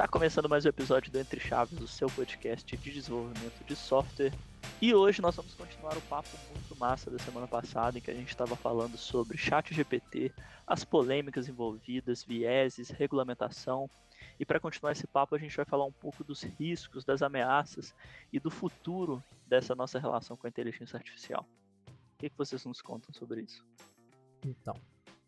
Está começando mais um episódio do Entre Chaves, o seu podcast de desenvolvimento de software. E hoje nós vamos continuar o papo muito massa da semana passada, em que a gente estava falando sobre chat GPT, as polêmicas envolvidas, vieses, regulamentação. E para continuar esse papo, a gente vai falar um pouco dos riscos, das ameaças e do futuro dessa nossa relação com a inteligência artificial. O que, que vocês nos contam sobre isso? Então,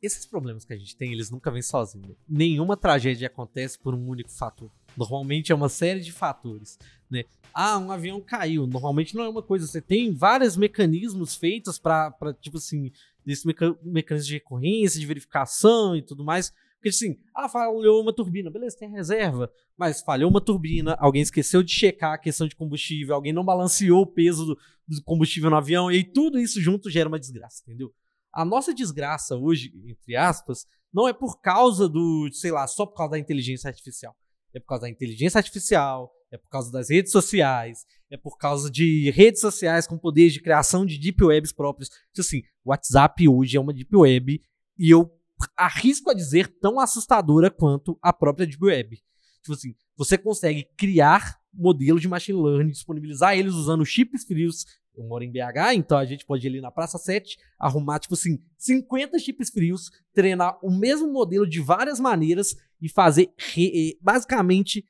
esses problemas que a gente tem, eles nunca vêm sozinhos. Nenhuma tragédia acontece por um único fator. Normalmente é uma série de fatores, né? Ah, um avião caiu. Normalmente não é uma coisa. Você tem vários mecanismos feitos para, tipo assim, desse meca mecanismo de recorrência, de verificação e tudo mais. Porque assim, ah, falhou uma turbina, beleza, tem reserva, mas falhou uma turbina, alguém esqueceu de checar a questão de combustível, alguém não balanceou o peso do, do combustível no avião, e tudo isso junto gera uma desgraça, entendeu? A nossa desgraça hoje, entre aspas, não é por causa do, sei lá, só por causa da inteligência artificial. É por causa da inteligência artificial, é por causa das redes sociais, é por causa de redes sociais com poder de criação de deep webs próprios. Então, assim, o WhatsApp hoje é uma deep web e eu arrisco a dizer tão assustadora quanto a própria deep web. Tipo assim, você consegue criar modelos de machine learning, disponibilizar eles usando chips frios eu moro em BH, então a gente pode ir ali na Praça 7, arrumar, tipo assim, 50 chips frios, treinar o mesmo modelo de várias maneiras e fazer, re, basicamente,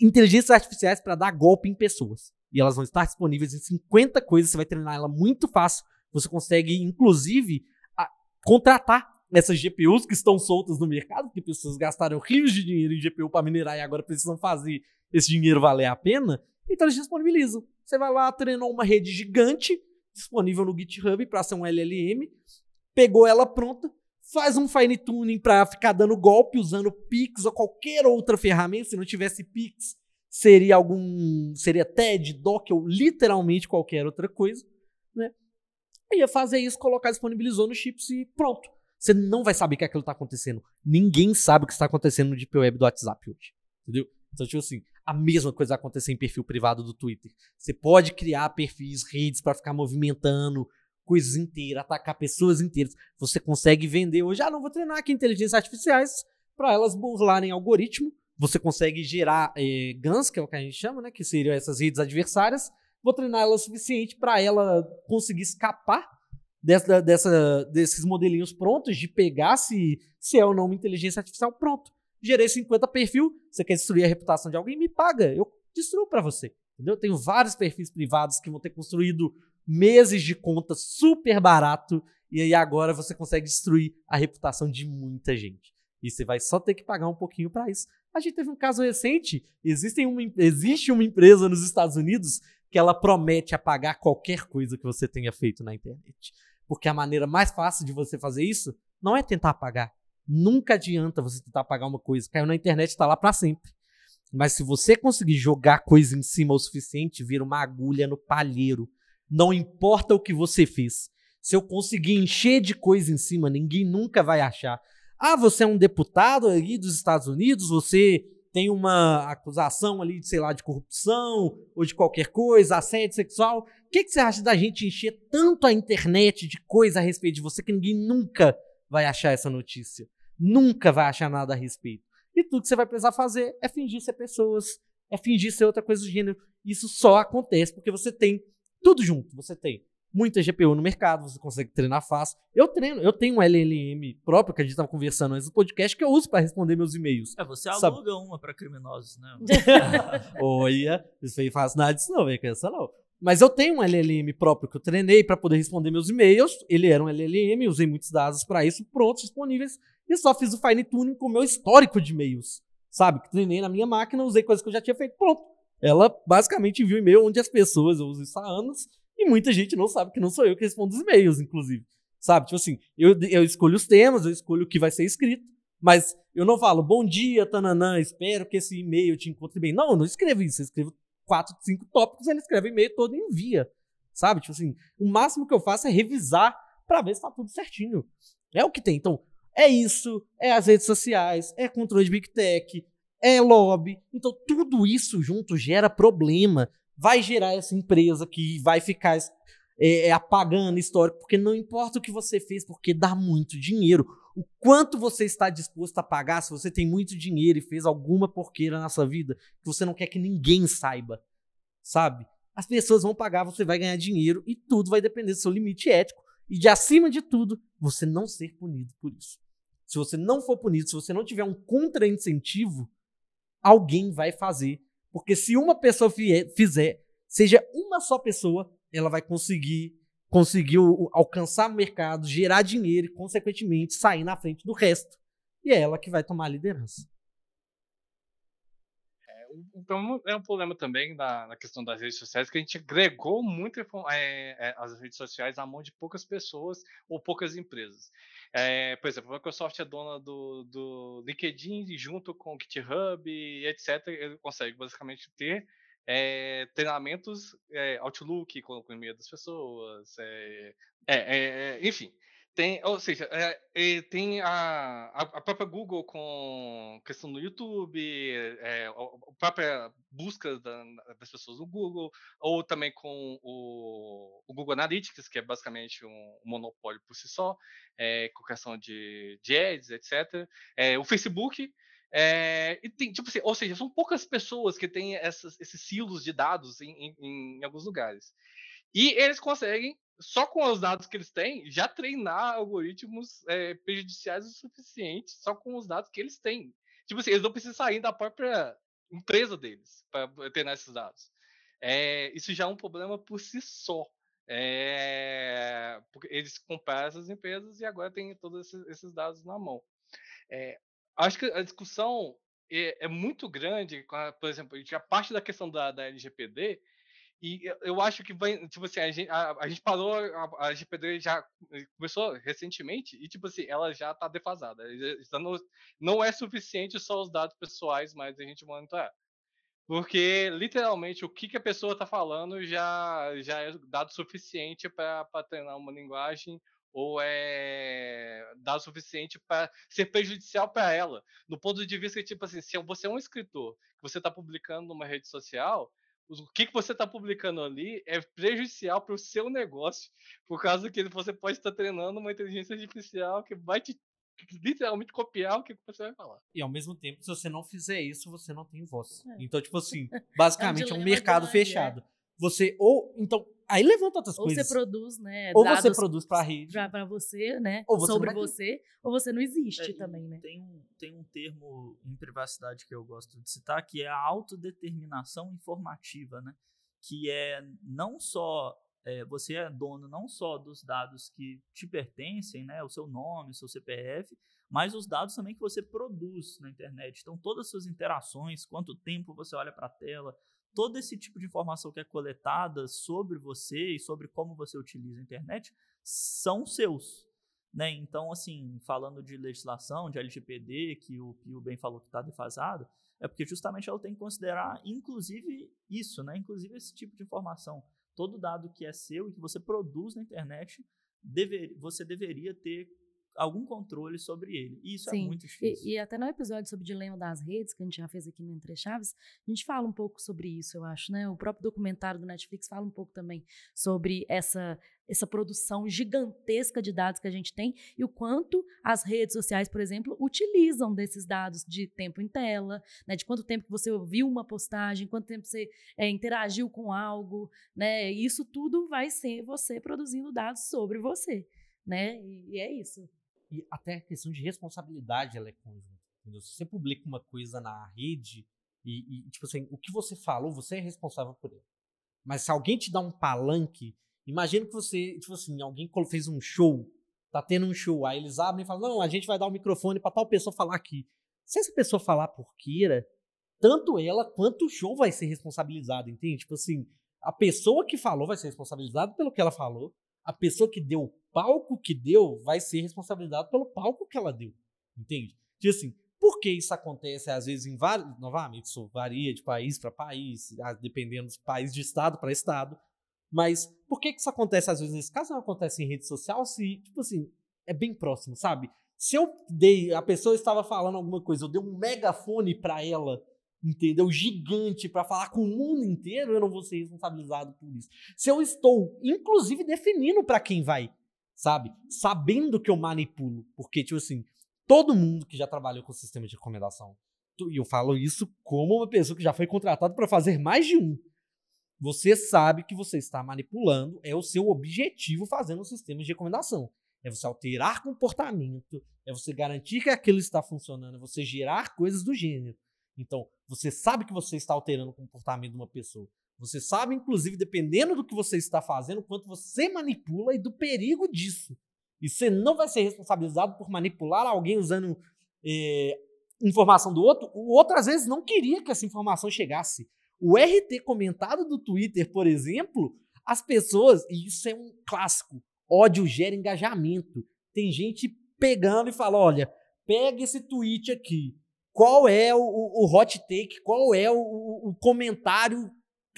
inteligências artificiais para dar golpe em pessoas. E elas vão estar disponíveis em 50 coisas, você vai treinar ela muito fácil. Você consegue, inclusive, contratar essas GPUs que estão soltas no mercado, porque pessoas gastaram rios de dinheiro em GPU para minerar e agora precisam fazer esse dinheiro valer a pena. Então eles disponibilizam. Você vai lá, treinou uma rede gigante, disponível no GitHub para ser um LLM, pegou ela pronta, faz um fine tuning para ficar dando golpe usando Pix ou qualquer outra ferramenta. Se não tivesse Pix, seria algum, seria TED, Docker ou literalmente qualquer outra coisa, né? Ia fazer isso, colocar, disponibilizou no chips e pronto. Você não vai saber que aquilo está acontecendo. Ninguém sabe o que está acontecendo no Deep Web do WhatsApp hoje. Entendeu? Então, tipo assim, a mesma coisa acontecer em perfil privado do Twitter. Você pode criar perfis, redes para ficar movimentando coisas inteiras, atacar pessoas inteiras. Você consegue vender hoje. Ah, não vou treinar aqui inteligências artificiais para elas burlarem algoritmo. Você consegue gerar é, GANs, que é o que a gente chama, né? Que seriam essas redes adversárias. Vou treinar ela o suficiente para ela conseguir escapar dessa, dessa, desses modelinhos prontos, de pegar se, se é ou não uma inteligência artificial. Pronto gerei 50 perfil, você quer destruir a reputação de alguém, me paga, eu destruo para você. Entendeu? Eu tenho vários perfis privados que vão ter construído meses de conta super barato e aí agora você consegue destruir a reputação de muita gente. E você vai só ter que pagar um pouquinho para isso. A gente teve um caso recente, uma, existe uma empresa nos Estados Unidos que ela promete apagar qualquer coisa que você tenha feito na internet. Porque a maneira mais fácil de você fazer isso não é tentar apagar, Nunca adianta você tentar apagar uma coisa. Caiu na internet, está lá para sempre. Mas se você conseguir jogar coisa em cima o suficiente, vira uma agulha no palheiro. Não importa o que você fez. Se eu conseguir encher de coisa em cima, ninguém nunca vai achar. Ah, você é um deputado ali dos Estados Unidos, você tem uma acusação ali de, sei lá, de corrupção ou de qualquer coisa, assédio sexual. O que, que você acha da gente encher tanto a internet de coisa a respeito de você que ninguém nunca vai achar essa notícia? Nunca vai achar nada a respeito. E tudo que você vai precisar fazer é fingir ser pessoas, é fingir ser outra coisa do gênero. Isso só acontece porque você tem tudo junto. Você tem muita GPU no mercado, você consegue treinar fácil. Eu treino, eu tenho um LLM próprio que a gente estava conversando antes do podcast que eu uso para responder meus e-mails. É, você aluga Sabe? uma para criminosos, né? Olha, isso aí faz nada disso não, vem com essa não. Mas eu tenho um LLM próprio que eu treinei para poder responder meus e-mails. Ele era um LLM, usei muitos dados para isso, prontos, disponíveis e só fiz o fine tuning com o meu histórico de e-mails. Sabe? Que treinei na minha máquina, usei coisas que eu já tinha feito, pronto. Ela basicamente enviou e-mail onde as pessoas, eu uso isso há anos, e muita gente não sabe que não sou eu que respondo os e-mails, inclusive. Sabe? Tipo assim, eu, eu escolho os temas, eu escolho o que vai ser escrito, mas eu não falo, bom dia, Tananã, espero que esse e-mail te encontre bem. Não, eu não escrevo isso, eu escrevo quatro, cinco tópicos, ele escreve o e-mail todo e envia. Sabe? Tipo assim, o máximo que eu faço é revisar para ver se tá tudo certinho. É o que tem. Então, é isso, é as redes sociais, é controle de Big Tech, é lobby. Então, tudo isso junto gera problema. Vai gerar essa empresa que vai ficar é, é, apagando histórico, porque não importa o que você fez, porque dá muito dinheiro. O quanto você está disposto a pagar se você tem muito dinheiro e fez alguma porqueira na sua vida que você não quer que ninguém saiba, sabe? As pessoas vão pagar, você vai ganhar dinheiro e tudo vai depender do seu limite ético e de acima de tudo, você não ser punido por isso. Se você não for punido, se você não tiver um contra-incentivo, alguém vai fazer. Porque se uma pessoa fizer, seja uma só pessoa, ela vai conseguir conseguir alcançar mercado, gerar dinheiro e, consequentemente, sair na frente do resto. E é ela que vai tomar a liderança. Então, é um problema também na, na, questão das redes sociais que a gente agregou muito é, é, as redes sociais na mão de poucas pessoas ou poucas empresas. É, por exemplo, a Microsoft é dona do, do LinkedIn junto com o GitHub etc. Ele consegue basicamente ter é, treinamentos é, Outlook com, com e-mail das pessoas, é, enfim. Tem, ou seja, tem a, a própria Google com questão no YouTube, a própria busca da, das pessoas no Google, ou também com o, o, Google Analytics, que é basicamente um, monopólio por si só, com questão de, de ads, etc. O Facebook, é, e tem, tipo assim, ou seja, são poucas pessoas que têm essas, esses silos de dados em, em, em alguns lugares. E eles conseguem só com os dados que eles têm, já treinar algoritmos é, prejudiciais o suficiente só com os dados que eles têm. Tipo assim, eles não precisam sair da própria empresa deles para treinar esses dados. É, isso já é um problema por si só. Porque eles compraram essas empresas e agora tem todos esses, esses dados na mão. É, acho que a discussão é, é muito grande, por exemplo, a parte da questão da, da LGPD e eu acho que vai, tipo assim, a gente, a, a gente parou, a, a GPD já eh, começou recentemente e, tipo assim, ela já está defasada. Já não, não é suficiente só os dados pessoais, mas a gente monitorar. Porque, literalmente, o que, que a pessoa está falando já, já é dado suficiente para treinar uma linguagem ou é dado suficiente para ser prejudicial para ela. No ponto de vista que, tipo assim, se você é um escritor, que você está publicando numa rede social, o que, que você está publicando ali é prejudicial para o seu negócio, por causa que você pode estar treinando uma inteligência artificial que vai te literalmente copiar o que você vai falar. E ao mesmo tempo, se você não fizer isso, você não tem voz. É. Então, tipo assim, basicamente é um, é um mercado grande, fechado. É. Você ou então Aí levanta outras ou coisas. Ou você produz, né? Ou você produz para a rede. Para você, né? Ou você sobre você, ou você não existe é, também, né? Tem um, tem um termo em privacidade que eu gosto de citar, que é a autodeterminação informativa, né? Que é não só. É, você é dono não só dos dados que te pertencem, né? O seu nome, o seu CPF, mas os dados também que você produz na internet. Então, todas as suas interações, quanto tempo você olha para a tela, todo esse tipo de informação que é coletada sobre você e sobre como você utiliza a internet são seus. Né? Então, assim, falando de legislação, de LGPD, que o Pio bem falou que está defasado, é porque justamente ela tem que considerar, inclusive, isso, né? inclusive esse tipo de informação. Todo dado que é seu e que você produz na internet, dever, você deveria ter algum controle sobre ele. E isso é Sim. é muito difícil. E, e, até no episódio sobre o dilema das redes, que a gente já fez aqui no Entre Chaves, a gente fala um pouco sobre isso, eu acho, né? O próprio documentário do Netflix fala um pouco também sobre essa essa produção gigantesca de dados que a gente tem e o quanto as redes sociais, por exemplo, utilizam desses dados de tempo em tela, né, de quanto tempo que você viu uma postagem, quanto tempo você é, interagiu com algo, né? Isso tudo vai ser você produzindo dados sobre você, né? E, e é isso. E até a questão de responsabilidade ela é conjunta. Entendeu? Se você publica uma coisa na rede e, e, tipo assim, o que você falou, você é responsável por ele. Mas se alguém te dá um palanque, imagina que você, tipo assim, alguém fez um show, tá tendo um show, aí eles abrem e falam, não, a gente vai dar o um microfone para tal pessoa falar aqui. Se essa pessoa falar por queira, tanto ela quanto o show vai ser responsabilizado, entende? Tipo assim, a pessoa que falou vai ser responsabilizada pelo que ela falou, a pessoa que deu o palco que deu vai ser responsabilizado pelo palco que ela deu. Entende? Tipo assim, por que isso acontece às vezes em vários. Novamente, isso varia de país para país, ah, dependendo do país, de estado para estado. Mas por que, que isso acontece às vezes nesse caso? Não acontece em rede social se, tipo assim, é bem próximo, sabe? Se eu dei. A pessoa estava falando alguma coisa, eu dei um megafone para ela entendeu? Gigante para falar com o mundo inteiro, eu não vou ser responsabilizado por isso. Se eu estou, inclusive, definindo para quem vai sabe? Sabendo que eu manipulo. Porque, tipo assim, todo mundo que já trabalhou com sistema de recomendação, e eu falo isso como uma pessoa que já foi contratada para fazer mais de um. Você sabe que você está manipulando, é o seu objetivo fazendo um sistema de recomendação. É você alterar comportamento, é você garantir que aquilo está funcionando, é você gerar coisas do gênero. Então, você sabe que você está alterando o comportamento de uma pessoa. Você sabe, inclusive, dependendo do que você está fazendo, quanto você manipula e do perigo disso. E você não vai ser responsabilizado por manipular alguém usando é, informação do outro. O outro, às vezes, não queria que essa informação chegasse. O RT comentado do Twitter, por exemplo, as pessoas, e isso é um clássico, ódio gera engajamento. Tem gente pegando e fala: olha, pega esse tweet aqui. Qual é o, o, o hot take? Qual é o, o, comentário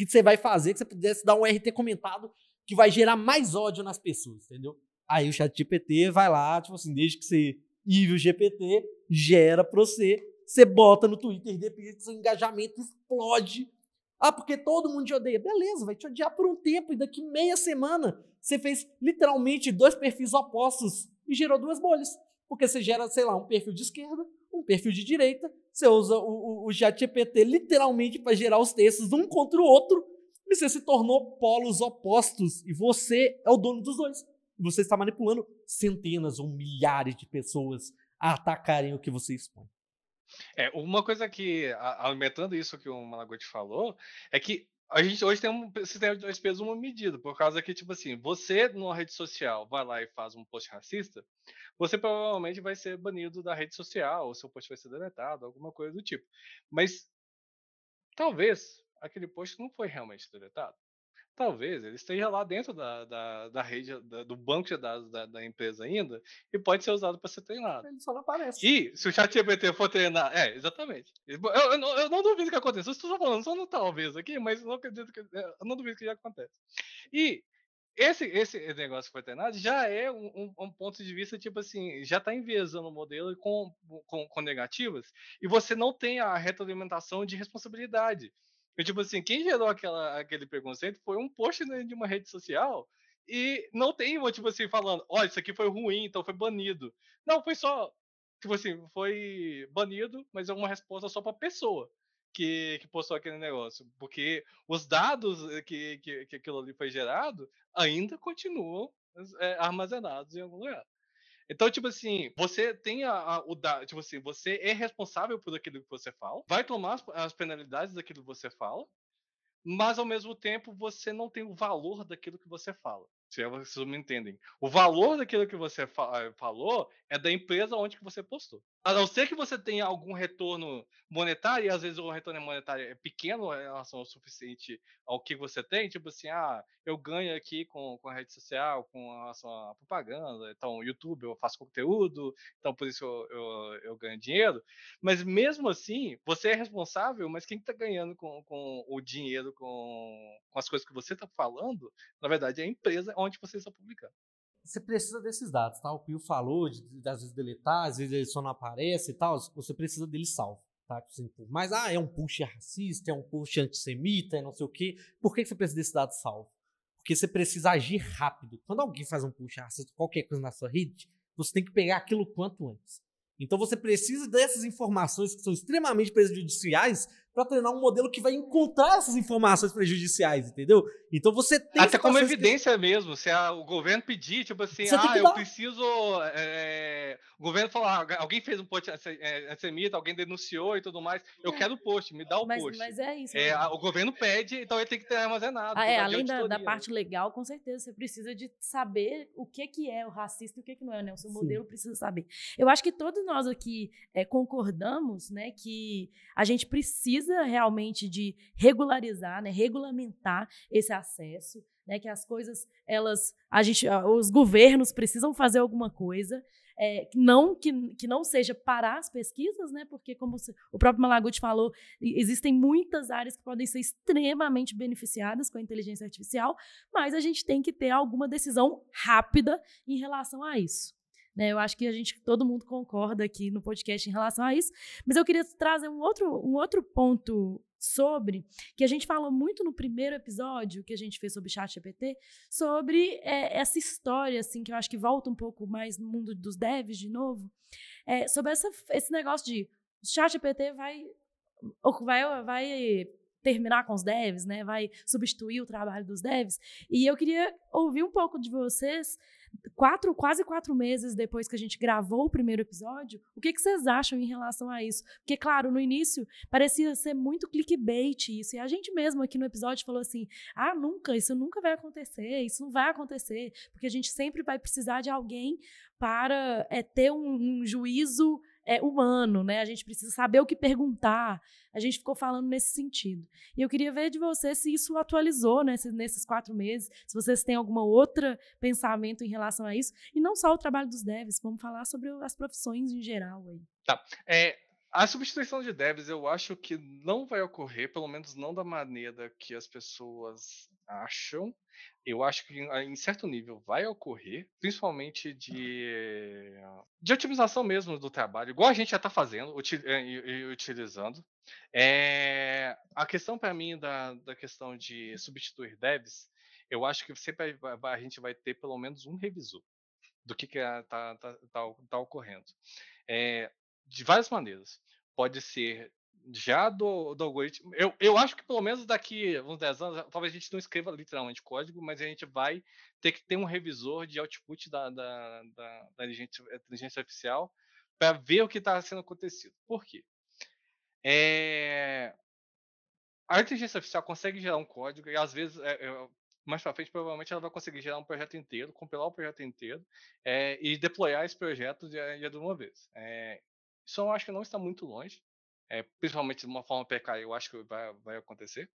que você vai fazer que você pudesse dar um RT comentado que vai gerar mais ódio nas pessoas, entendeu? Aí o chat GPT vai lá, tipo assim, desde que você IVE o GPT, gera pra você, você bota no Twitter, depois seu engajamento explode. Ah, porque todo mundo te odeia. Beleza, vai te odiar por um tempo e daqui meia semana você fez literalmente dois perfis opostos e gerou duas bolhas. Porque você gera, sei lá, um perfil de esquerda, um perfil de direita, você usa o, o, o ChatGPT literalmente para gerar os textos um contra o outro, e você se tornou polos opostos, e você é o dono dos dois. Você está manipulando centenas ou milhares de pessoas a atacarem o que você expõe. É, uma coisa que, alimentando isso que o Malaguti falou, é que a gente hoje tem um sistema de dois pesos uma medida, por causa que, tipo assim, você numa rede social vai lá e faz um post racista, você provavelmente vai ser banido da rede social, ou seu post vai ser deletado, alguma coisa do tipo. Mas talvez aquele post não foi realmente deletado talvez ele esteja lá dentro da, da, da rede, da, do banco de dados da, da, empresa ainda, e pode ser usado para ser treinado. Ele só não aparece. E se o chat GPT for treinar. É, exatamente. Eu, eu, não, eu não duvido que aconteça. Eu estou falando só no talvez aqui, mas não acredito que. É, eu não duvido que já acontece. E esse, esse negócio que foi treinado já é um, um, um, ponto de vista, tipo assim, já está enviesando o modelo com, com, com negativas, e você não tem a retroalimentação de responsabilidade. E, tipo assim, quem gerou aquela, aquele preconceito foi um post de uma rede social e não tem, tipo assim, falando, olha, isso aqui foi ruim, então foi banido. Não, foi só, tipo assim, foi banido, mas é uma resposta só pra pessoa que, que postou aquele negócio. Porque os dados que, que, que aquilo ali foi gerado ainda continuam é, armazenados em algum lugar. Então, tipo assim, você tem a, a, o da, tipo assim, você é responsável por aquilo que você fala, vai tomar as, as penalidades daquilo que você fala, mas ao mesmo tempo você não tem o valor daquilo que você fala. Se vocês me entendem. O valor daquilo que você fa eh, falou é da empresa onde que você postou. A não ser que você tenha algum retorno monetário, e às vezes o retorno monetário é pequeno em relação ao suficiente ao que você tem, tipo assim, ah, eu ganho aqui com, com a rede social, com relação à propaganda, então YouTube eu faço conteúdo, então por isso eu, eu, eu ganho dinheiro. Mas mesmo assim, você é responsável, mas quem está ganhando com, com o dinheiro, com, com as coisas que você está falando, na verdade é a empresa onde você está publicando. Você precisa desses dados, tá? O Pio falou de, de, às vezes deletar, às vezes ele só não aparece e tal. Você precisa dele salvo, tá? Mas, ah, é um post racista, é um post antissemita, é não sei o quê. Por que você precisa desse dado salvo? Porque você precisa agir rápido. Quando alguém faz um post racista, qualquer coisa na sua rede, você tem que pegar aquilo quanto antes. Então você precisa dessas informações que são extremamente prejudiciais para treinar um modelo que vai encontrar essas informações prejudiciais, entendeu? Então você tem até como evidência que... mesmo, se a, o governo pedir, tipo assim, você ah, eu preciso, é, o governo falar, alguém fez um post antissemita, alguém denunciou e tudo mais, eu é. quero o post, me dá o mas, post. Mas é isso. É, a, o governo pede, então ele tem que ter armazenado. Ah, é, além da, da, parte legal, com certeza você precisa de saber o que que é o racista e o que que não é, né? O seu Sim. modelo precisa saber. Eu acho que todos nós aqui é, concordamos, né, que a gente precisa precisa realmente de regularizar, né, regulamentar esse acesso, né, que as coisas, elas, a gente, os governos precisam fazer alguma coisa, é, não que, que não seja parar as pesquisas, né, porque como o próprio Malaguti falou, existem muitas áreas que podem ser extremamente beneficiadas com a inteligência artificial, mas a gente tem que ter alguma decisão rápida em relação a isso. Né? Eu acho que a gente, todo mundo concorda aqui no podcast em relação a isso. Mas eu queria trazer um outro, um outro ponto sobre que a gente falou muito no primeiro episódio que a gente fez sobre chat GPT, sobre é, essa história, assim, que eu acho que volta um pouco mais no mundo dos devs de novo, é, sobre essa, esse negócio de o chat GPT vai, vai, vai terminar com os devs, né? Vai substituir o trabalho dos devs. E eu queria ouvir um pouco de vocês quatro, quase quatro meses depois que a gente gravou o primeiro episódio, o que, que vocês acham em relação a isso? Porque, claro, no início parecia ser muito clickbait isso, e a gente mesmo aqui no episódio falou assim: ah, nunca, isso nunca vai acontecer, isso não vai acontecer, porque a gente sempre vai precisar de alguém para é, ter um, um juízo é, humano, né? A gente precisa saber o que perguntar. A gente ficou falando nesse sentido. E eu queria ver de você se isso atualizou né, nesses quatro meses, se vocês têm alguma outra pensamento em relação a isso. E não só o trabalho dos devs, vamos falar sobre as profissões em geral aí. Tá. É, a substituição de devs eu acho que não vai ocorrer, pelo menos não da maneira que as pessoas acham. Eu acho que em certo nível vai ocorrer, principalmente de, de otimização mesmo do trabalho, igual a gente já está fazendo eh, e utilizando. É, a questão para mim da, da questão de substituir devs, eu acho que sempre a gente vai ter pelo menos um revisor do que está tá, tá, tá, tá ocorrendo. É, de várias maneiras. Pode ser já do, do algoritmo. Eu, eu acho que pelo menos daqui uns 10 anos, talvez a gente não escreva literalmente código, mas a gente vai ter que ter um revisor de output da, da, da, da inteligência, inteligência artificial para ver o que está sendo acontecido. Por quê? É... A inteligência artificial consegue gerar um código e às vezes, é, é, mais para frente, provavelmente ela vai conseguir gerar um projeto inteiro, compilar o projeto inteiro é, e deployar esse projeto de, de uma vez. É, isso eu acho que não está muito longe é, principalmente de uma forma PK, eu acho que vai, vai acontecer.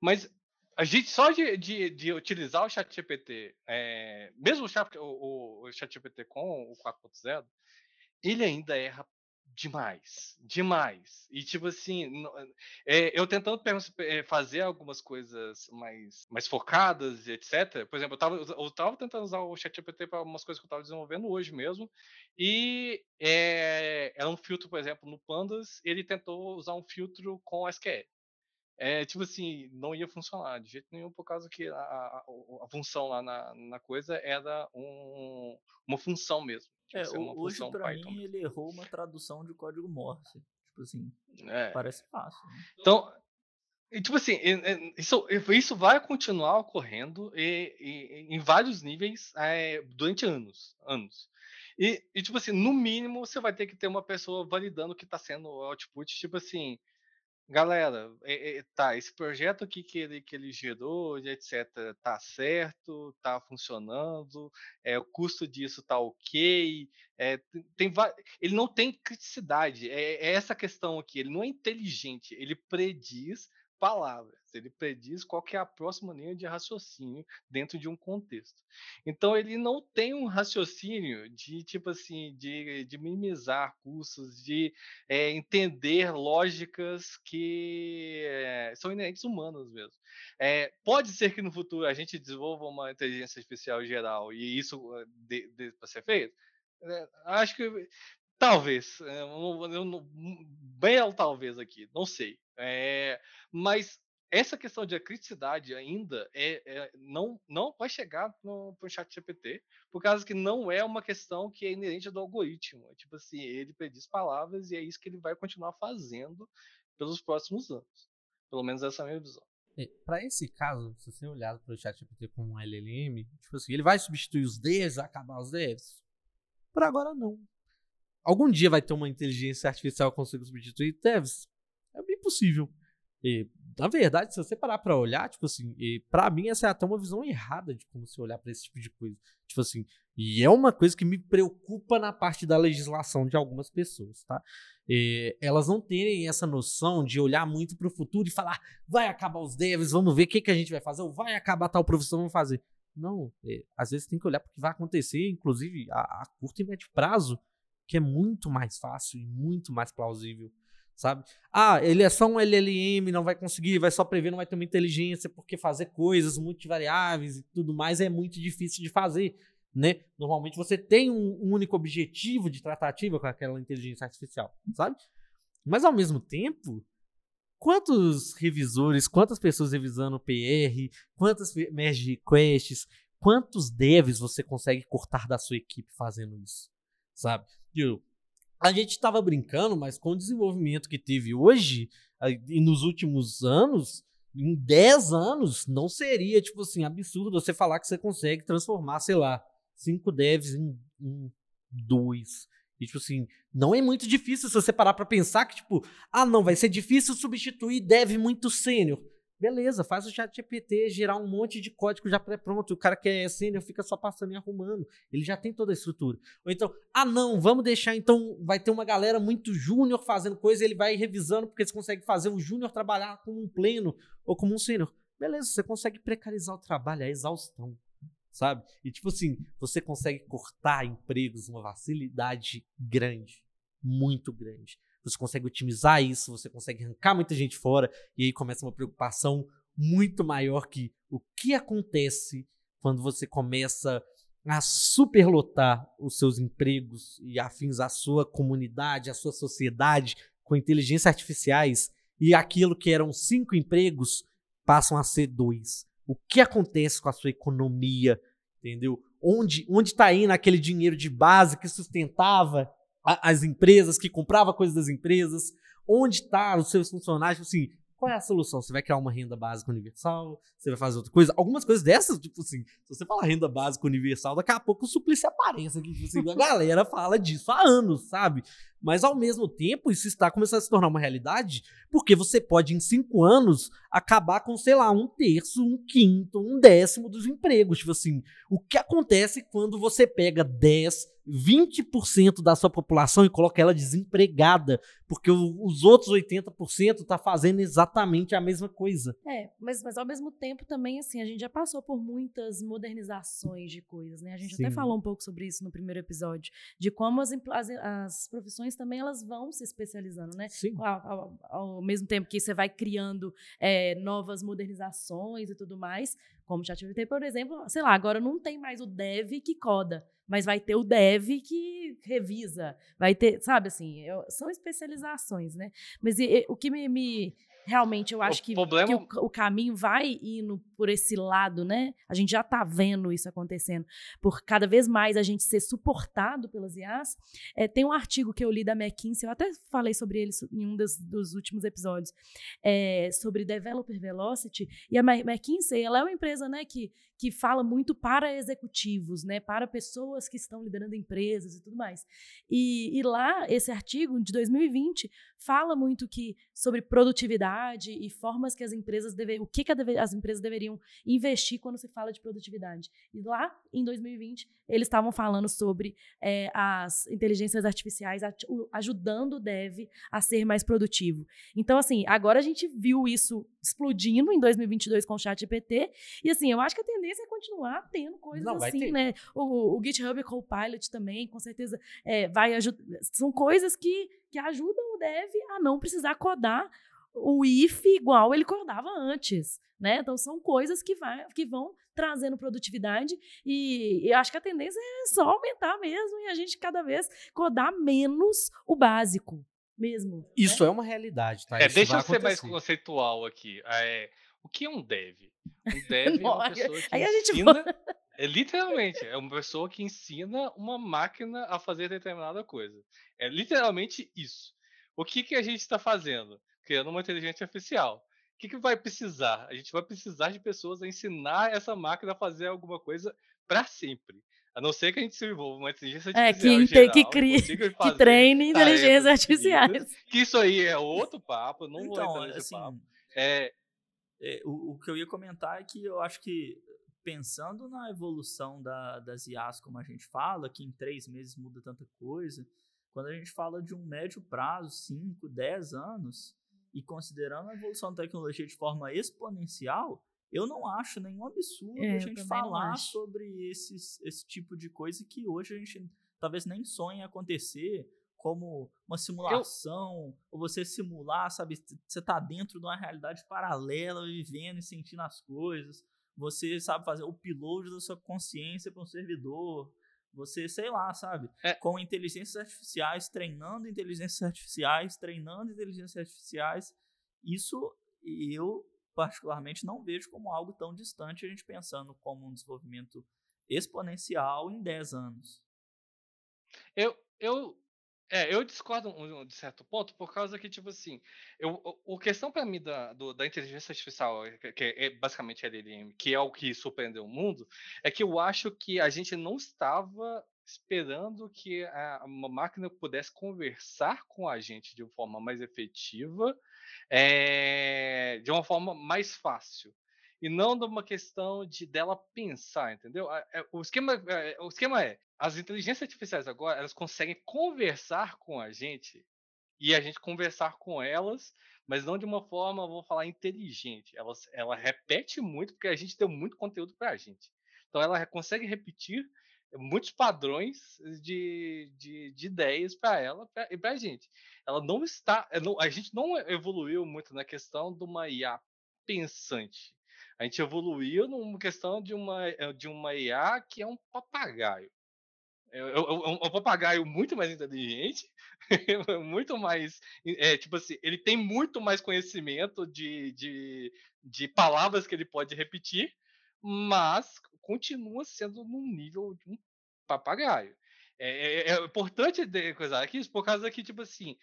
Mas a gente só de, de, de utilizar o ChatGPT, é, mesmo o, chat, o, o ChatGPT com o 4.0, ele ainda erra demais, demais. E tipo assim, é, eu tentando é, fazer algumas coisas mais, mais focadas e etc. Por exemplo, eu tava, eu tava tentando usar o ChatGPT para algumas coisas que eu estava desenvolvendo hoje mesmo. E é, era um filtro, por exemplo, no Pandas, ele tentou usar um filtro com SQL. É, tipo assim, não ia funcionar de jeito nenhum, por causa que a, a, a função lá na, na coisa era um, uma função mesmo. É, hoje para mim ele errou uma tradução de código Morse. Tipo assim, é. parece fácil. Né? Então, e, tipo assim, isso, isso vai continuar ocorrendo e, e, em vários níveis é, durante anos, anos. E, e, tipo assim, no mínimo você vai ter que ter uma pessoa validando o que está sendo o output, tipo assim, Galera, é, é, tá, esse projeto aqui que ele, que ele gerou, etc, tá certo, tá funcionando, é, o custo disso tá ok, é, tem, ele não tem criticidade, é, é essa questão aqui, ele não é inteligente, ele prediz palavras. Ele prediz qual que é a próxima linha de raciocínio dentro de um contexto. Então ele não tem um raciocínio de tipo assim de, de minimizar custos, de é, entender lógicas que é, são inerentes humanas mesmo. É, pode ser que no futuro a gente desenvolva uma inteligência artificial geral e isso para ser feito. acho que Talvez. Eu, eu, bem talvez aqui, não sei. É, mas essa questão de criticidade ainda é, é, não, não vai chegar no, no chat GPT, por causa que não é uma questão que é inerente do algoritmo. É tipo assim, ele prediz palavras e é isso que ele vai continuar fazendo pelos próximos anos. Pelo menos essa é a minha visão. É, para esse caso, se você olhar para o chat GPT como um LLM, tipo assim, ele vai substituir os devs, acabar os devs? Por agora não. Algum dia vai ter uma inteligência artificial que consiga substituir devs? Possível. E, na verdade, se você parar pra olhar, tipo assim, pra mim essa é até uma visão errada de como se olhar para esse tipo de coisa. Tipo assim, e é uma coisa que me preocupa na parte da legislação de algumas pessoas, tá? E, elas não terem essa noção de olhar muito pro futuro e falar, vai acabar os devs, vamos ver o que, que a gente vai fazer, ou vai acabar tal profissão, vamos fazer. Não, é, às vezes tem que olhar para o que vai acontecer, inclusive a, a curto e médio prazo, que é muito mais fácil e muito mais plausível, sabe? Ah, ele é só um LLM, não vai conseguir, vai só prever, não vai ter uma inteligência, porque fazer coisas multivariáveis e tudo mais é muito difícil de fazer, né? Normalmente você tem um, único objetivo de tratativa com aquela inteligência artificial, sabe? Mas ao mesmo tempo, quantos revisores, quantas pessoas revisando PR, quantas merge requests, quantos devs você consegue cortar da sua equipe fazendo isso, sabe? Eu, a gente estava brincando, mas com o desenvolvimento que teve hoje e nos últimos anos, em 10 anos, não seria, tipo assim, absurdo você falar que você consegue transformar, sei lá, cinco devs em, em dois. E, tipo assim, não é muito difícil se você parar pra pensar que, tipo, ah, não, vai ser difícil substituir dev muito sênior. Beleza, faz o chat GPT gerar um monte de código já pré-pronto. O cara que é sênior fica só passando e arrumando. Ele já tem toda a estrutura. Ou então, ah, não, vamos deixar então. Vai ter uma galera muito júnior fazendo coisa ele vai revisando porque você consegue fazer o júnior trabalhar como um pleno ou como um sênior. Beleza, você consegue precarizar o trabalho, a exaustão. Sabe? E tipo assim, você consegue cortar empregos uma facilidade grande. Muito grande você consegue otimizar isso, você consegue arrancar muita gente fora, e aí começa uma preocupação muito maior que o que acontece quando você começa a superlotar os seus empregos e afins à sua comunidade, à sua sociedade com inteligência artificiais e aquilo que eram cinco empregos passam a ser dois. O que acontece com a sua economia, entendeu? Onde onde está indo aquele dinheiro de base que sustentava as empresas, que comprava coisas das empresas, onde está os seus funcionários, assim, qual é a solução? Você vai criar uma renda básica universal? Você vai fazer outra coisa? Algumas coisas dessas, tipo assim, se você falar renda básica universal, daqui a pouco o suplício aparece aqui. Tipo assim, a galera fala disso há anos, sabe? Mas ao mesmo tempo, isso está começando a se tornar uma realidade, porque você pode, em cinco anos, acabar com, sei lá, um terço, um quinto, um décimo dos empregos. Tipo assim, o que acontece quando você pega 10, 20% da sua população e coloca ela desempregada, porque os outros 80% tá fazendo exatamente a mesma coisa. É, mas, mas ao mesmo tempo também, assim, a gente já passou por muitas modernizações de coisas, né? A gente Sim. até falou um pouco sobre isso no primeiro episódio, de como as, as, as profissões também elas vão se especializando, né? Sim. Ao, ao, ao mesmo tempo que você vai criando é, novas modernizações e tudo mais, como o ChatGPT, por exemplo, sei lá, agora não tem mais o dev que coda, mas vai ter o dev que revisa, vai ter, sabe assim, eu, são especializações, né? Mas e, e, o que me, me, realmente eu acho o que, problema... que o, o, caminho vai indo por esse lado, né? A gente já está vendo isso acontecendo. Por cada vez mais a gente ser suportado pelas IAs. É, tem um artigo que eu li da McKinsey, eu até falei sobre ele em um dos, dos últimos episódios, é, sobre Developer Velocity. E a McKinsey, ela é uma empresa né, que, que fala muito para executivos, né, para pessoas que estão liderando empresas e tudo mais. E, e lá, esse artigo de 2020 fala muito que sobre produtividade e formas que as empresas deveriam, o que, que as empresas deveriam investir quando se fala de produtividade. E lá, em 2020, eles estavam falando sobre é, as inteligências artificiais ajudando o dev a ser mais produtivo. Então, assim, agora a gente viu isso explodindo em 2022 com o chat GPT, e assim, eu acho que a tendência é continuar tendo coisas Não, assim, né? O, o GitHub Copilot também, com certeza, é, vai ajudar. São coisas que, que ajudam o dev a não precisar codar o if igual ele codava antes, né? Então são coisas que, vai, que vão trazendo produtividade e, e acho que a tendência é só aumentar mesmo e a gente cada vez codar menos o básico mesmo. Né? Isso né? é uma realidade, tá? É, deixa eu ser mais conceitual aqui. É, o que é um dev? Um dev é uma pessoa que ensina... É, literalmente, é uma pessoa que ensina uma máquina a fazer determinada coisa. É literalmente isso. O que, que a gente está fazendo? Criando uma inteligência artificial. O que, que vai precisar? A gente vai precisar de pessoas a ensinar essa máquina a fazer alguma coisa para sempre. A não ser que a gente se envolva uma inteligência artificial. É, que, geral, que, crie, que treine inteligências artificiais. Que isso aí é outro papo, não então, vou entrar nesse assim, papo. É, é, o, o, que eu ia comentar é que eu acho que, pensando na evolução da, das IAs, como a gente fala, que em três meses muda tanta coisa, quando a gente fala de um médio prazo, 5, 10 anos, e considerando a evolução da tecnologia de forma exponencial, eu não acho nenhum absurdo é, a gente falar sobre esses, esse tipo de coisa que hoje a gente talvez nem sonhe acontecer, como uma simulação, eu... ou você simular, sabe? Você tá dentro de uma realidade paralela, vivendo e sentindo as coisas. Você sabe fazer o upload da sua consciência para um servidor. Você, sei lá, sabe? É. Com inteligências artificiais, treinando inteligências artificiais, treinando inteligências artificiais isso eu particularmente não vejo como algo tão distante a gente pensando como um desenvolvimento exponencial em 10 anos. Eu, eu, é, eu discordo de certo ponto, por causa que, tipo assim, eu, o, questão para mim da, do, da inteligência artificial, que, que é basicamente LLM, que é o que surpreendeu o mundo, é que eu acho que a gente não estava esperando que a, uma máquina pudesse conversar com a gente de uma forma mais efetiva, é, de uma forma mais fácil e não de uma questão de dela pensar, entendeu? O esquema, o esquema é, as inteligências artificiais agora, elas conseguem conversar com a gente e a gente conversar com elas, mas não de uma forma, vou falar, inteligente. Ela, ela repete muito, porque a gente deu muito conteúdo para a gente. Então, ela consegue repetir muitos padrões de, de, de ideias para ela pra, e para a gente. Ela não está. A gente não evoluiu muito na questão de uma IA pensante. A gente evoluiu numa questão de uma, eh, de uma IA que é um papagaio. É, é, é, é um papagaio muito mais inteligente, muito mais. É, tipo assim, ele tem muito mais conhecimento de, de, de palavras que ele pode repetir, mas continua sendo num nível de um papagaio. É, é, é importante coisar aqui por causa que, tipo assim,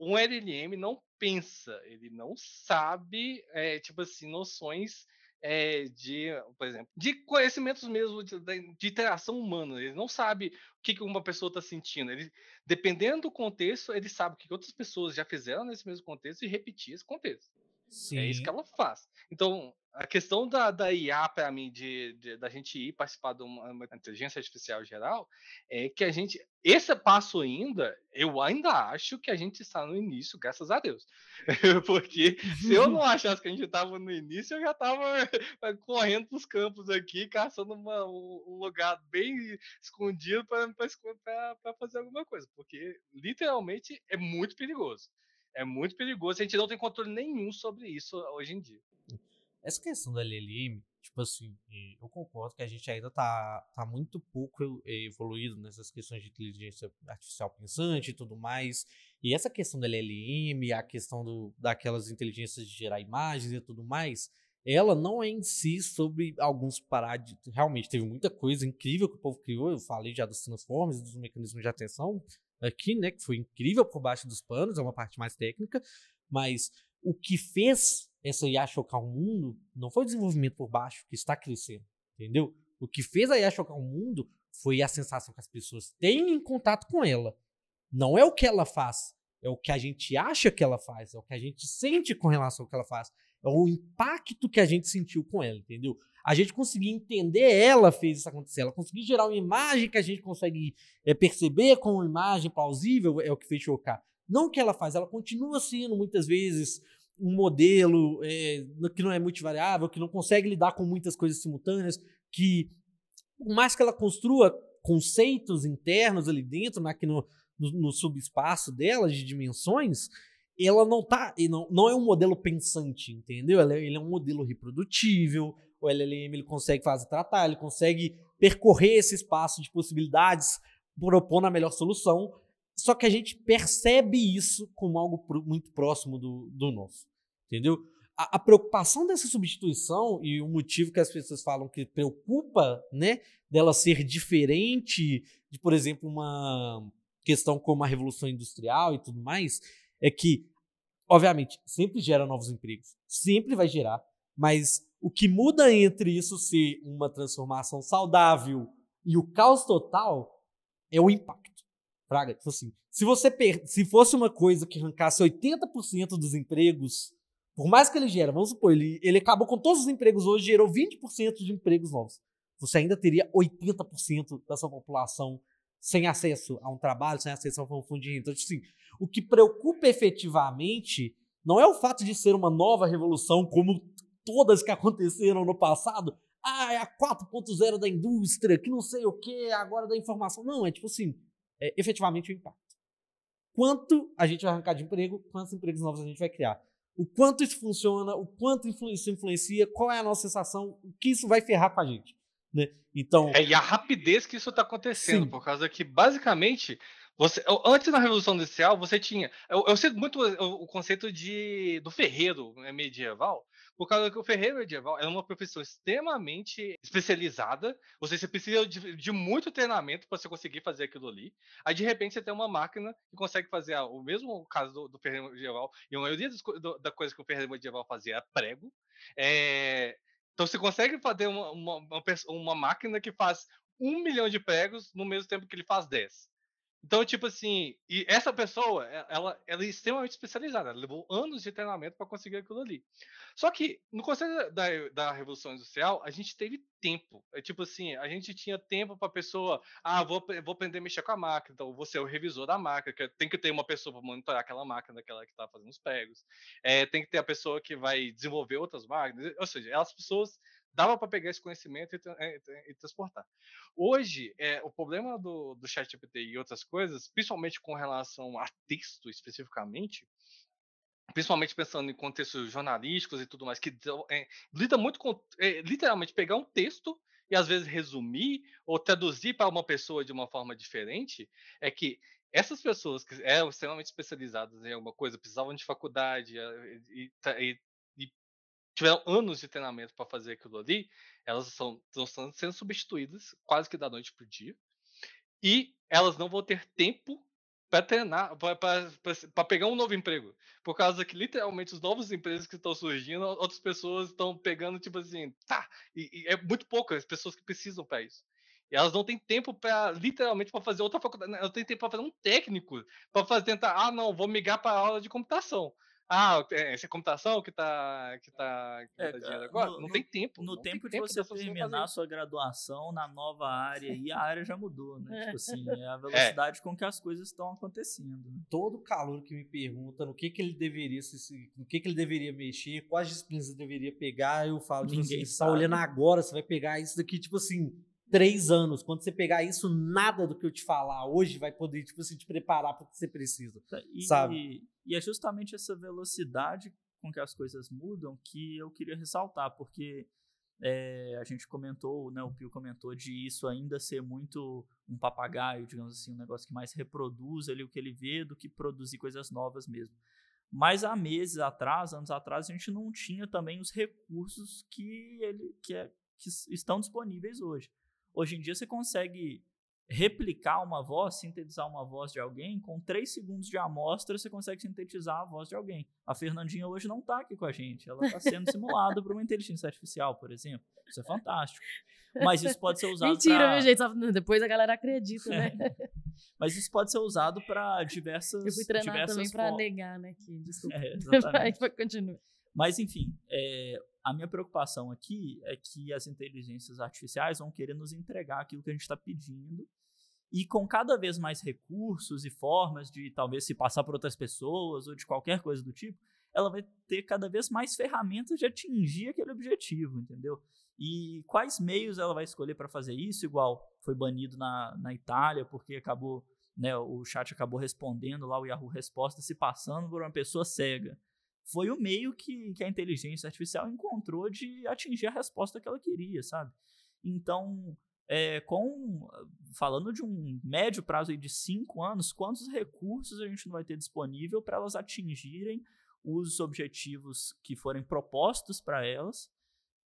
um LLM não pensa, ele não sabe, é, tipo assim, noções é, de, por exemplo, de conhecimentos mesmo de, de, interação humana. Ele não sabe o que, que uma pessoa está sentindo. Ele, dependendo do contexto, ele sabe o que outras pessoas já fizeram nesse mesmo contexto e repetir esse contexto. Sim. É isso que ela faz. Então, a questão da, da IA, para mim, de, de, da gente ir participar de uma, uma, inteligência artificial geral, é que a gente. Esse passo ainda, eu ainda acho que a gente está no início, graças a Deus. Porque se eu não achasse que a gente estava no início, eu já estava correndo para os campos aqui, caçando uma, um lugar bem escondido para fazer alguma coisa. Porque literalmente é muito perigoso. É muito perigoso. A gente não tem controle nenhum sobre isso hoje em dia. Essa questão da LLM, tipo assim, eu concordo que a gente ainda tá, tá muito pouco evoluído nessas questões de inteligência artificial pensante e tudo mais. E essa questão da LLM, a questão do, daquelas inteligências de gerar imagens e tudo mais, ela não é em si sobre alguns paradigmas. Realmente, teve muita coisa incrível que o povo criou. Eu falei já dos transformers, dos mecanismos de atenção aqui, né? Que foi incrível por baixo dos panos, é uma parte mais técnica. Mas o que fez essa IA chocar o mundo não foi o desenvolvimento por baixo que está crescendo, entendeu? O que fez a IA chocar o mundo foi a sensação que as pessoas têm em contato com ela. Não é o que ela faz, é o que a gente acha que ela faz, é o que a gente sente com relação ao que ela faz, é o impacto que a gente sentiu com ela, entendeu? A gente conseguir entender ela fez isso acontecer, ela conseguir gerar uma imagem que a gente consegue é, perceber como uma imagem plausível é o que fez chocar. Não o que ela faz, ela continua sendo muitas vezes um modelo é, que não é multivariável, que não consegue lidar com muitas coisas simultâneas, que por mais que ela construa conceitos internos ali dentro, né, no, no, no subespaço dela, de dimensões, ela não tá, não, não é um modelo pensante, entendeu? Ela, ele é um modelo reprodutível, o LLM ele consegue fazer tratar, ele consegue percorrer esse espaço de possibilidades, propondo a melhor solução, só que a gente percebe isso como algo muito próximo do, do nosso. Entendeu? A, a, preocupação dessa substituição e o motivo que as pessoas falam que preocupa, né, dela ser diferente de, por exemplo, uma questão como a revolução industrial e tudo mais, é que, obviamente, sempre gera novos empregos, sempre vai gerar, mas o que muda entre isso ser uma transformação saudável e o caos total é o impacto. Praga, tipo assim, se você per... se fosse uma coisa que arrancasse 80% dos empregos por mais que ele gere, vamos supor, ele, ele acabou com todos os empregos hoje, gerou 20% de empregos novos. Você ainda teria 80% da sua população sem acesso a um trabalho, sem acesso a um fundo de renda. Então, assim, o que preocupa efetivamente não é o fato de ser uma nova revolução, como todas que aconteceram no passado. Ah, é a 4.0 da indústria, que não sei o que, agora da informação. Não, é tipo assim, é efetivamente o impacto. Quanto a gente vai arrancar de emprego, quantos empregos novos a gente vai criar o quanto isso funciona, o quanto isso influencia, qual é a nossa sensação, o que isso vai ferrar com a gente. Né? Então, é, e a rapidez que isso está acontecendo, sim. por causa que, basicamente, Você, antes da Revolução Industrial, você tinha. Eu, eu sei muito o, o, conceito de, do ferreiro né, medieval, por causa que o ferreiro medieval é uma profissão extremamente especializada. Você, você precisa de, de muito treinamento para você conseguir fazer aquilo ali. Aí, de repente, você tem uma máquina que consegue fazer ah, o mesmo caso do, do ferreiro medieval. E a maioria das, do, da coisa que o ferreiro medieval fazia era prego. É, então, você consegue fazer uma, uma, uma, uma máquina que faz um milhão de pregos no mesmo tempo que ele faz 10. Então, tipo assim, e essa pessoa, ela, ela é extremamente especializada, ela levou anos de treinamento para conseguir aquilo ali. Só que no conceito da, da Revolução Industrial, a gente teve tempo. É tipo assim, a gente tinha tempo para a pessoa, ah, vou, vou aprender a mexer com a máquina, então vou ser o revisor da máquina, que tem que ter uma pessoa para monitorar aquela máquina, aquela que está fazendo os pregos. É, tem que ter a pessoa que vai desenvolver outras máquinas, ou seja, as pessoas dava para pegar esse conhecimento e, e, e transportar. Hoje, é, o problema do, do ChatGPT e outras coisas, principalmente com relação a texto especificamente, principalmente pensando em contextos jornalísticos e tudo mais, que é, lida muito com, é, literalmente, pegar um texto e às vezes resumir ou traduzir para uma pessoa de uma forma diferente, é que essas pessoas que eram extremamente especializadas em alguma coisa, precisavam de faculdade e, e, tiveram anos de treinamento para fazer aquilo ali, elas são, estão sendo substituídas quase que da noite para o dia. E elas não vão ter tempo para treinar, para pegar um novo emprego. Por causa que, literalmente, os novos empregos que estão surgindo, outras pessoas estão pegando, tipo assim, tá. E, e é muito poucas as pessoas que precisam para isso. E elas não têm tempo para, literalmente, para fazer outra faculdade. Elas têm tempo para fazer um técnico, para tentar, ah, não, vou migrar para aula de computação. Ah, é, essa é computação que está que tá, que é, tá dinheiro agora? No, não tem tempo. No tempo de você terminar a sua graduação na nova área e a área já mudou, né? tipo assim, é a é. velocidade é. com que as coisas estão acontecendo. Né? Todo calor que me pergunta no que, que ele deveria se, no que, que ele deveria mexer, quais disciplinas ele deveria pegar, eu falo, tipo Ninguém assim, você tá olhando agora, você vai pegar isso daqui, tipo assim, três anos. Quando você pegar isso, nada do que eu te falar hoje vai poder, tipo assim, te preparar para o que você precisa. E, sabe? E é justamente essa velocidade com que as coisas mudam que eu queria ressaltar, porque é, a gente comentou, né, o Pio comentou de isso ainda ser muito um papagaio, digamos assim, um negócio que mais reproduz ali o que ele vê do que produzir coisas novas mesmo. Mas há meses atrás, anos atrás, a gente não tinha também os recursos que, ele, que, é, que estão disponíveis hoje. Hoje em dia você consegue replicar uma voz, sintetizar uma voz de alguém, com 3 segundos de amostra você consegue sintetizar a voz de alguém. A Fernandinha hoje não está aqui com a gente, ela está sendo simulada por uma inteligência artificial, por exemplo. Isso é fantástico. Mas isso pode ser usado Mentira, pra... meu gente, depois a galera acredita, né? Mas isso pode ser usado para diversas Eu fui treinar também para negar, né, que, desculpa. É, exatamente. Vai, continua. Mas enfim, é, a minha preocupação aqui é que as inteligências artificiais vão querer nos entregar aquilo que a gente está pedindo. E com cada vez mais recursos e formas de talvez se passar por outras pessoas ou de qualquer coisa do tipo, ela vai ter cada vez mais ferramentas de atingir aquele objetivo, entendeu? E quais meios ela vai escolher para fazer isso? Igual foi banido na, na Itália, porque acabou, né, o chat acabou respondendo lá o Yahoo Resposta se passando por uma pessoa cega foi o meio que, que a inteligência artificial encontrou de atingir a resposta que ela queria, sabe? Então, é, com falando de um médio prazo de cinco anos, quantos recursos a gente não vai ter disponível para elas atingirem os objetivos que forem propostos para elas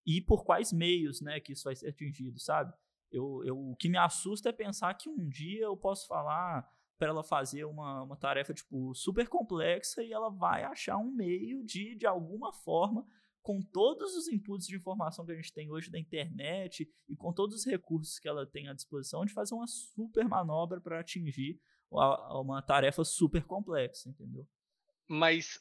e por quais meios, né, que isso vai ser atingido, sabe? Eu, eu, o que me assusta é pensar que um dia eu posso falar para ela fazer uma, uma tarefa tipo super complexa e ela vai achar um meio de de alguma forma com todos os inputs de informação que a gente tem hoje da internet e com todos os recursos que ela tem à disposição de fazer uma super manobra para atingir uma, tarefa super complexa, entendeu? Mas,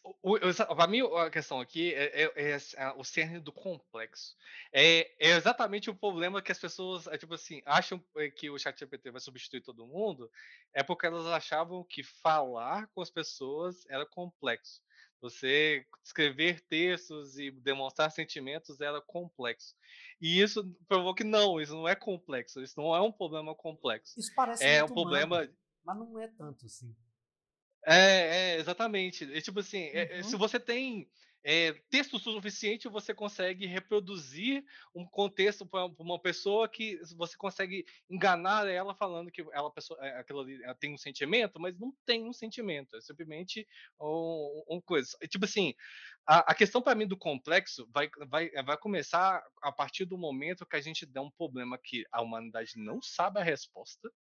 para mim, a questão aqui é, é, é, é, o cerne do complexo. É, é, exatamente o problema que as pessoas, é, tipo assim, acham é, que o ChatGPT vai substituir todo mundo, é porque elas achavam que falar com as pessoas era complexo. Você escrever textos e demonstrar sentimentos era complexo. E isso provou que não, isso não é complexo, isso não é um problema complexo. Isso parece é um problema, humano, mas não é tanto assim. É, é, exatamente. É tipo assim, é, é, uhum. se você tem é, texto suficiente você consegue reproduzir um contexto para uma pessoa que você consegue enganar ela falando que ela, pessoa, é, aquilo ali, ela tem um sentimento, mas não tem um sentimento, é simplesmente um, um coisa. Tipo assim, a, a questão para mim do complexo vai, vai, vai começar a partir do momento que a gente dá um problema que a humanidade não sabe a resposta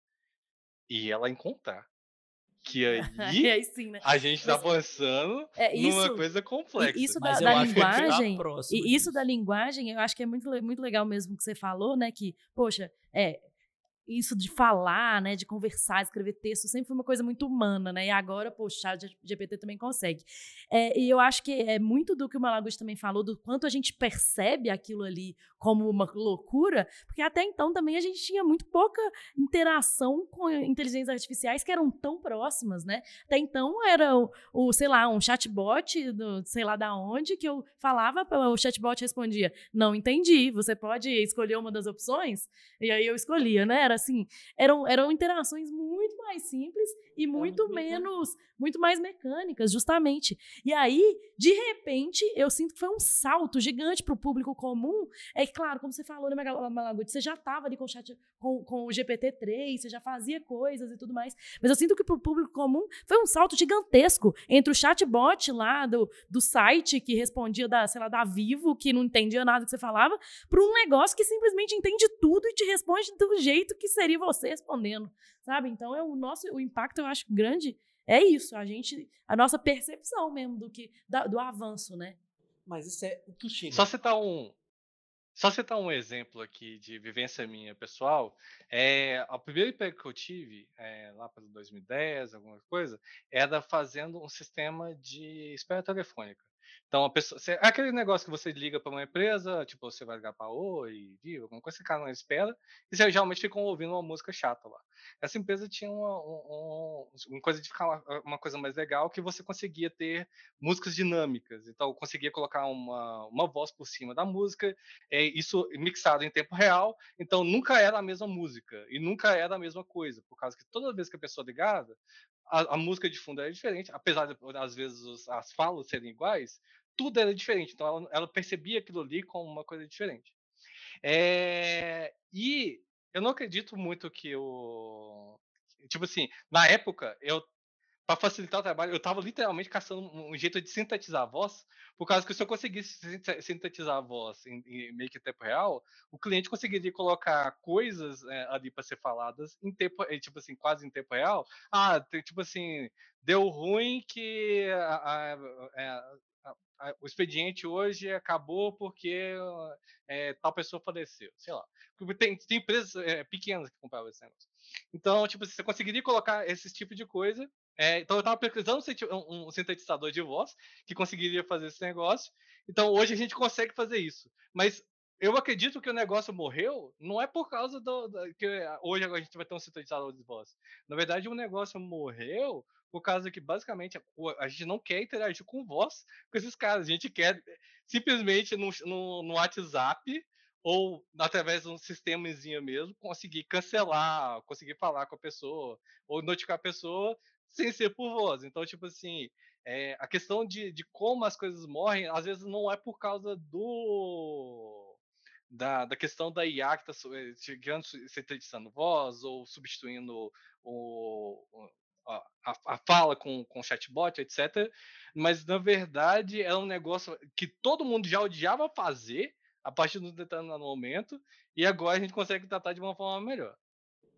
e ela encontrar. Que aí, aí sim, né? a gente está avançando é, isso, numa coisa complexa. Isso da, da linguagem, e isso da linguagem, eu acho que é muito, muito legal mesmo que você falou, né? Que, poxa, é, isso de falar, né, de conversar, escrever texto, sempre foi uma coisa muito humana, né? E agora, poxa, o GPT também consegue. É, e eu acho que é muito do que o Malaguti também falou, do quanto a gente percebe aquilo ali como uma loucura, porque até então também a gente tinha muito pouca interação com inteligências artificiais que eram tão próximas, né? Até então era o, o sei lá, um chatbot, do, sei lá da onde, que eu falava, o chatbot respondia, não entendi, você pode escolher uma das opções? E aí eu escolhia, né? Era era assim, eram, eram interações muito mais simples e muito, muito menos, muito mais mecânicas, justamente. E aí, de repente, eu sinto que foi um salto gigante para o público comum. É claro, como você falou, né, Malaguti, você já estava ali com o chat, com, com o GPT-3, você já fazia coisas e tudo mais. Mas eu sinto que para o público comum foi um salto gigantesco entre o chatbot lá do, do site que respondia da, sei lá, da Vivo, que não entendia nada que você falava, para um negócio que simplesmente entende tudo e te responde do jeito que que seria você respondendo, sabe? Então, é o nosso o impacto, eu acho grande, é isso, a gente, a nossa percepção mesmo do que da, do avanço, né? Mas isso é o que chega. Só citar um só citar um exemplo aqui de vivência minha pessoal, é, o primeiro emprego que eu tive, é, lá para 2010, alguma coisa, era fazendo um sistema de espera telefônica. Então, a pessoa, é aquele negócio que você liga para uma empresa, tipo, você vai ligar para Oi, Vivo, alguma coisa, esse cara não espera, e você geralmente ficam ouvindo uma música chata lá. Essa empresa tinha uma, uma, coisa de ficar uma, coisa mais legal, que você conseguia ter músicas dinâmicas. Então, conseguia colocar uma, uma voz por cima da música, é, isso mixado em tempo real, então nunca era a mesma música, e nunca era a mesma coisa, por causa que toda vez que a pessoa ligava, a, a, música de fundo era diferente, apesar de, às vezes, os, as falas serem iguais, tudo era diferente. Então, ela, ela percebia aquilo ali como uma coisa diferente. É, e eu não acredito muito que o. Tipo assim, na época, eu para facilitar o trabalho, eu estava literalmente caçando um jeito de sintetizar a voz, por causa que se eu conseguisse sintetizar a voz em, em meio que tempo real, o cliente conseguiria colocar coisas é, ali para ser faladas em tempo, eh, tipo assim, quase em tempo real. Ah, tipo assim, deu ruim que a, a, é, a, o expediente hoje acabou porque é, tal pessoa faleceu, sei lá. Tem, tem empresas é, pequenas que compravam esse negócio. Então, tipo, você conseguiria colocar esse tipo de coisa é, então eu estava pesquisando um, um, sintetizador de voz que conseguiria fazer esse negócio. Então hoje a gente consegue fazer isso. Mas eu acredito que o negócio morreu não é por causa do, do que hoje a gente vai ter um sintetizador de voz. Na verdade, o negócio morreu por causa que basicamente a, a gente não quer interagir com voz com esses caras. A gente quer simplesmente no, no, no WhatsApp ou através de um sistemazinho mesmo conseguir cancelar, conseguir falar com a pessoa ou notificar a pessoa sem ser por voz. Então, tipo assim, é, a questão de, de como as coisas morrem, às vezes não é por causa do. Da, da questão da IA que está eh, chegando, sintetizando voz ou substituindo o, a, a, fala com, com chatbot, etc. Mas, na verdade, é um negócio que todo mundo já odiava fazer a partir um determinado momento, e agora a gente consegue tratar de uma forma melhor.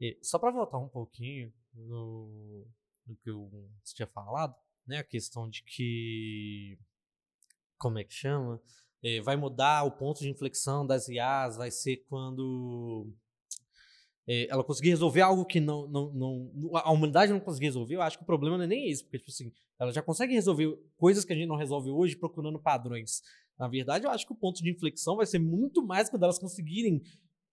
E só para voltar um pouquinho no, do que você tinha falado, né? A questão de que. Como é que chama? É, vai mudar o ponto de inflexão das IAs, vai ser quando é, ela conseguir resolver algo que não, não, não, a humanidade não conseguir resolver, eu acho que o problema não é nem isso, porque, tipo assim, ela já consegue resolver coisas que a gente não resolve hoje procurando padrões. Na verdade, eu acho que o ponto de inflexão vai ser muito mais quando elas conseguirem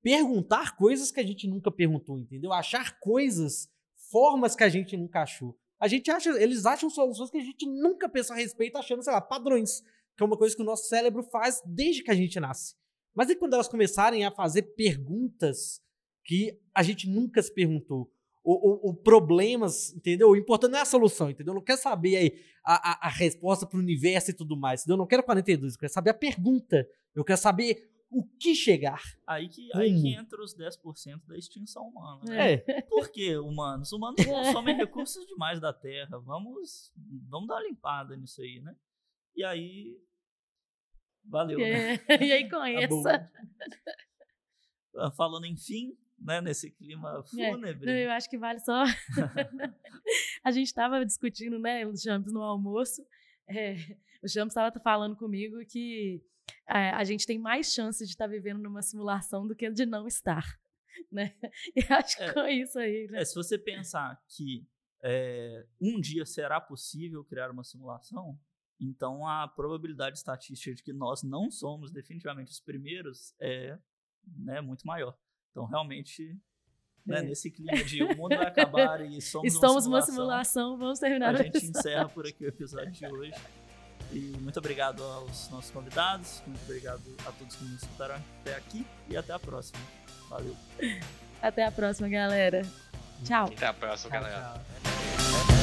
perguntar coisas que a gente nunca perguntou, entendeu? Achar coisas formas que a gente nunca achou. A gente acha, eles acham soluções que a gente nunca pensou a respeito, achando, sei lá, padrões, que é uma coisa que o nosso cérebro faz desde que a gente nasce. Mas e quando elas começarem a fazer perguntas que a gente nunca se perguntou? o, o, o problemas, entendeu? O importante não é a solução, entendeu? Eu não quero saber aí a, a, a resposta para o universo e tudo mais, entendeu? Eu não quero 42, eu quero saber a pergunta. Eu quero saber o que chegar. Aí que, aí que entra os 10% da extinção humana. Né? É. Por que humanos? Humanos consomem recursos demais da Terra. Vamos, vamos dar uma limpada nisso aí, né? E aí. Valeu, né? É. E aí com essa. Tá Falando em fim, né, nesse clima é, fúnebre. É, eu acho que vale só. a gente estava discutindo, né, o Champs no almoço. É, o Champs estava falando comigo que é, a gente tem mais chance de estar tá vivendo numa simulação do que de não estar. Né? E acho que é, com isso aí. Né? É, se você pensar que é, um dia será possível criar uma simulação, então a probabilidade estatística de que nós não somos definitivamente os primeiros é né, muito maior. Então, realmente, né, é. nesse clima de o mundo vai acabar e somos Estamos uma simulação, uma simulação, vamos terminar a gente encerra por aqui o episódio de hoje. E muito obrigado aos nossos convidados, muito obrigado a todos que nos escutaram até aqui e até a próxima. Valeu. Até a próxima, galera. Tchau. Até a próxima, tchau, galera. Tchau.